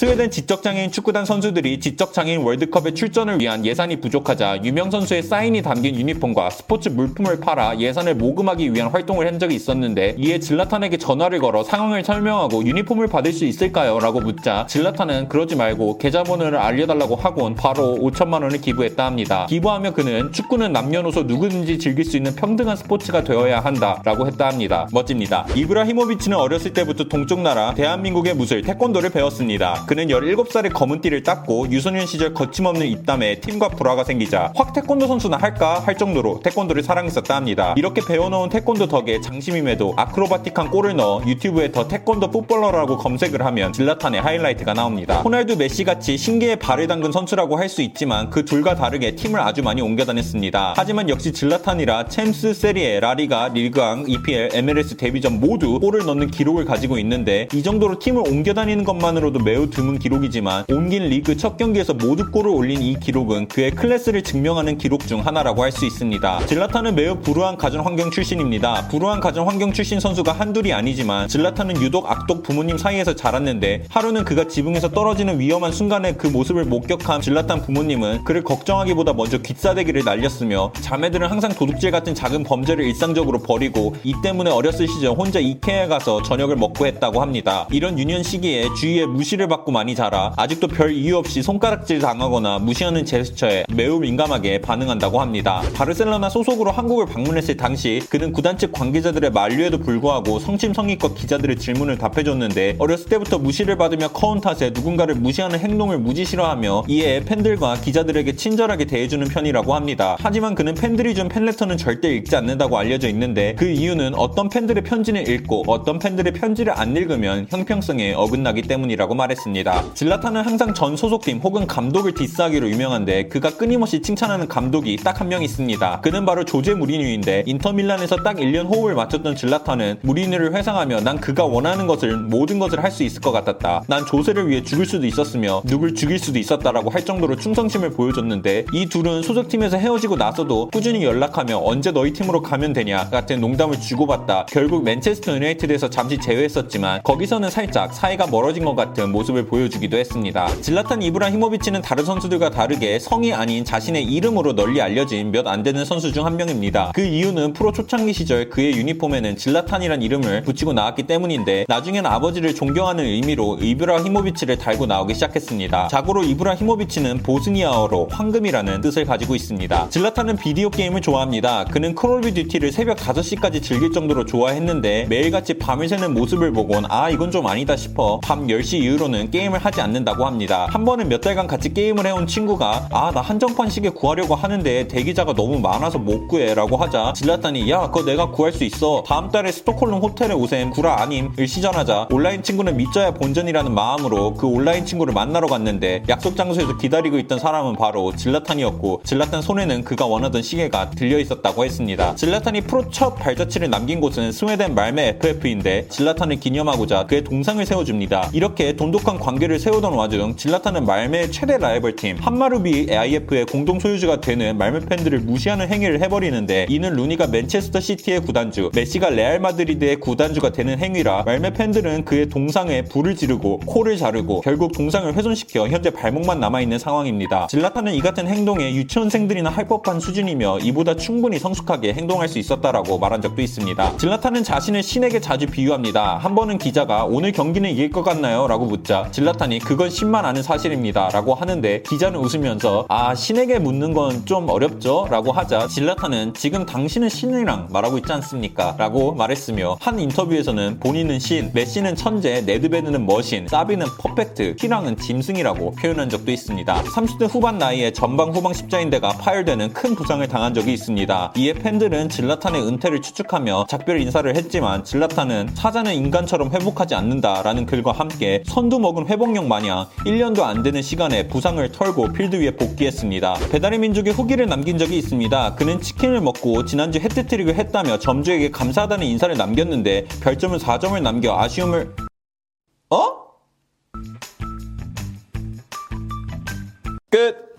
스웨덴 지적장애인 축구단 선수들이 지적장애인 월드컵에 출전을 위한 예산이 부족하자 유명 선수의 사인이 담긴 유니폼과 스포츠 물품을 팔아 예산을 모금하기 위한 활동을 한 적이 있었는데 이에 질라탄에게 전화를 걸어 상황을 설명하고 유니폼을 받을 수 있을까요? 라고 묻자 질라탄은 그러지 말고 계좌번호를 알려달라고 하곤 바로 5천만 원을 기부했다 합니다. 기부하며 그는 축구는 남녀노소 누구든지 즐길 수 있는 평등한 스포츠가 되어야 한다 라고 했다 합니다. 멋집니다. 이브라히모비치는 어렸을 때부터 동쪽 나라 대한민국의 무술 태권도를 배웠습니다. 그는 17살에 검은 띠를 땄고 유소년 시절 거침없는 입담에 팀과 불화가 생기자 확 태권도 선수나 할까 할 정도로 태권도를 사랑했었다 합니다. 이렇게 배워놓은 태권도 덕에 장신임에도 acrobatic한 골을 넣어 유튜브에 The 태권도 footballer라고 검색을 하면 질라탄의 하이라이트가 나옵니다. 호날두 메시같이 신계에 발을 담근 선수라고 할 수 있지만 그 둘과 다르게 팀을 아주 많이 옮겨 다녔습니다. 하지만 역시 질라탄이라 챔스 세리에, 라리가, 리그앙, EPL, MLS 데뷔전 모두 골을 넣는 기록을 가지고 있는데 이 정도로 팀을 옮겨 다니는 것만으로도 매우 드문 기록이지만 옮긴 리그 첫 경기에서 모두 골을 올린 이 기록은 그의 클래스를 증명하는 기록 중 하나라고 할 수 있습니다. 질라탄은 매우 불우한 가정 환경 출신입니다. 불우한 가정 환경 출신 선수가 한둘이 아니지만 질라탄은 유독 악독 부모님 사이에서 자랐는데 하루는 그가 지붕에서 떨어지는 위험한 순간에 그 모습을 목격한 질라탄 부모님은 그를 걱정하기보다 먼저 귀싸대기를 날렸으며 자매들은 항상 도둑질 같은 작은 범죄를 일상적으로 벌이고 이 때문에 어렸을 시절 혼자 이케에 가서 저녁을 먹고 했다고 합니다. 이런 유년 시기에 주위에 무시를 받고 많이 자라 아직도 별 이유 없이 손가락질 당하거나 무시하는 제스처에 매우 민감하게 반응한다고 합니다. 바르셀로나 소속으로 한국을 방문했을 당시 그는 구단 측 관계자들의 만류에도 불구하고 성심성의껏 기자들의 질문을 답해줬는데 어렸을 때부터 무시를 받으며 커온 탓에 누군가를 무시하는 행동을 무지 싫어하며 이에 팬들과 기자들에게 친절하게 대해주는 편이라고 합니다. 하지만 그는 팬들이 준 팬레터는 절대 읽지 않는다고 알려져 있는데 그 이유는 어떤 팬들의 편지는 읽고 어떤 팬들의 편지를 안 읽으면 형평성에 어긋나기 때문이라고 말했습니다. 질라탄은 항상 전 소속팀 혹은 감독을 diss하기로 유명한데 그가 끊임없이 칭찬하는 감독이 딱 한 명 있습니다. 그는 바로 조제 무리뉴인데 인터밀란에서 딱 1년 호흡을 맞췄던 질라탄은 무리뉴를 회상하며 난 그가 원하는 것을 모든 것을 할 수 있을 것 같았다. 난 조제를 위해 죽을 수도 있었으며 누굴 죽일 수도 있었다라고 할 정도로 충성심을 보여줬는데 이 둘은 소속팀에서 헤어지고 나서도 꾸준히 연락하며 언제 너희 팀으로 가면 되냐 같은 농담을 주고받다 결국 맨체스터 유나이티드에서 잠시 재회했었지만 거기서는 살짝 사이가 멀어진 것 같은 모습을 보여주기도 했습니다. 질라탄 이브라히모비치는 다른 선수들과 다르게 성이 아닌 자신의 이름으로 널리 알려진 몇 안 되는 선수 중 한 명입니다. 그 이유는 프로 초창기 시절 그의 유니폼에는 질라탄이란 이름을 붙이고 나왔기 때문인데 나중엔 아버지를 존경하는 의미로 이브라히모비치를 달고 나오기 시작했습니다. 자고로 이브라히모비치는 보스니아어로 황금이라는 뜻을 가지고 있습니다. 질라탄은 비디오 게임을 좋아합니다. 그는 Call of Duty를 새벽 5시까지 즐길 정도로 좋아했는데 매일같이 밤을 새는 모습을 보곤 아 이건 좀 아니다 싶어 밤 10시 이후로는 게임을 하지 않는다고 합니다. 한 번은 몇 달간 같이 게임을 해온 친구가 아 나 한정판 시계 구하려고 하는데 대기자가 너무 많아서 못 구해 라고 하자 질라탄이 야 그거 내가 구할 수 있어 다음 달에 스톡홀름 호텔에 오셈 구라 아님을 시전하자 온라인 친구는 밑져야 본전이라는 마음으로 그 온라인 친구를 만나러 갔는데 약속 장소에서 기다리고 있던 사람은 바로 질라탄이었고 질라탄 손에는 그가 원하던 시계가 들려 있었다고 했습니다. 질라탄이 프로 첫 발자취를 남긴 곳은 스웨덴 말메 FF인데 질라탄을 기념하고자 그의 동상을 세워줍니다. 이렇게 돈독한 관계를 세우던 와중 질라탄은 말메의 최대 라이벌 팀 함마르비 AIF의 공동 소유주가 되는 말메 팬들을 무시하는 행위를 해버리는데 이는 루니가 맨체스터 시티의 구단주, 메시가 레알 마드리드의 구단주가 되는 행위라 말메 팬들은 그의 동상에 불을 지르고 코를 자르고 결국 동상을 훼손시켜 현재 발목만 남아있는 상황입니다. 질라탄은 이 같은 행동에 유치원생들이나 할 법한 수준이며 이보다 충분히 성숙하게 행동할 수 있었다라고 말한 적도 있습니다. 질라탄은 자신을 신에게 자주 비유합니다. 한 번은 기자가 오늘 경기는 이길 것 같나요? 라고 묻자 질라탄이 그건 신만 아는 사실입니다. 라고 하는데 기자는 웃으면서 아 신에게 묻는 건 좀 어렵죠? 라고 하자 질라탄은 지금 당신은 신이랑 말하고 있지 않습니까? 라고 말했으며 한 인터뷰에서는 본인은 신, 메시는 천재, 네드베드는 machine, 사비는 perfect, 히랑은 짐승이라고 표현한 적도 있습니다. 30대 후반 나이에 전방 후방 십자인대가 파열되는 큰 부상을 당한 적이 있습니다. 이에 팬들은 질라탄의 은퇴를 추측하며 작별 인사를 했지만 질라탄은 사자는 인간처럼 회복하지 않는다라는 글과 함께 선두 먹은 회복력 마냥 1년도 안 되는 시간에 부상을 털고 필드 위에 복귀했습니다. 배달의 민족의 후기를 남긴 적이 있습니다. 그는 치킨을 먹고 지난주 해트트릭을 했다며 점주에게 감사하다는 인사를 남겼는데 별점은 4점을 남겨 아쉬움을 어? 끝!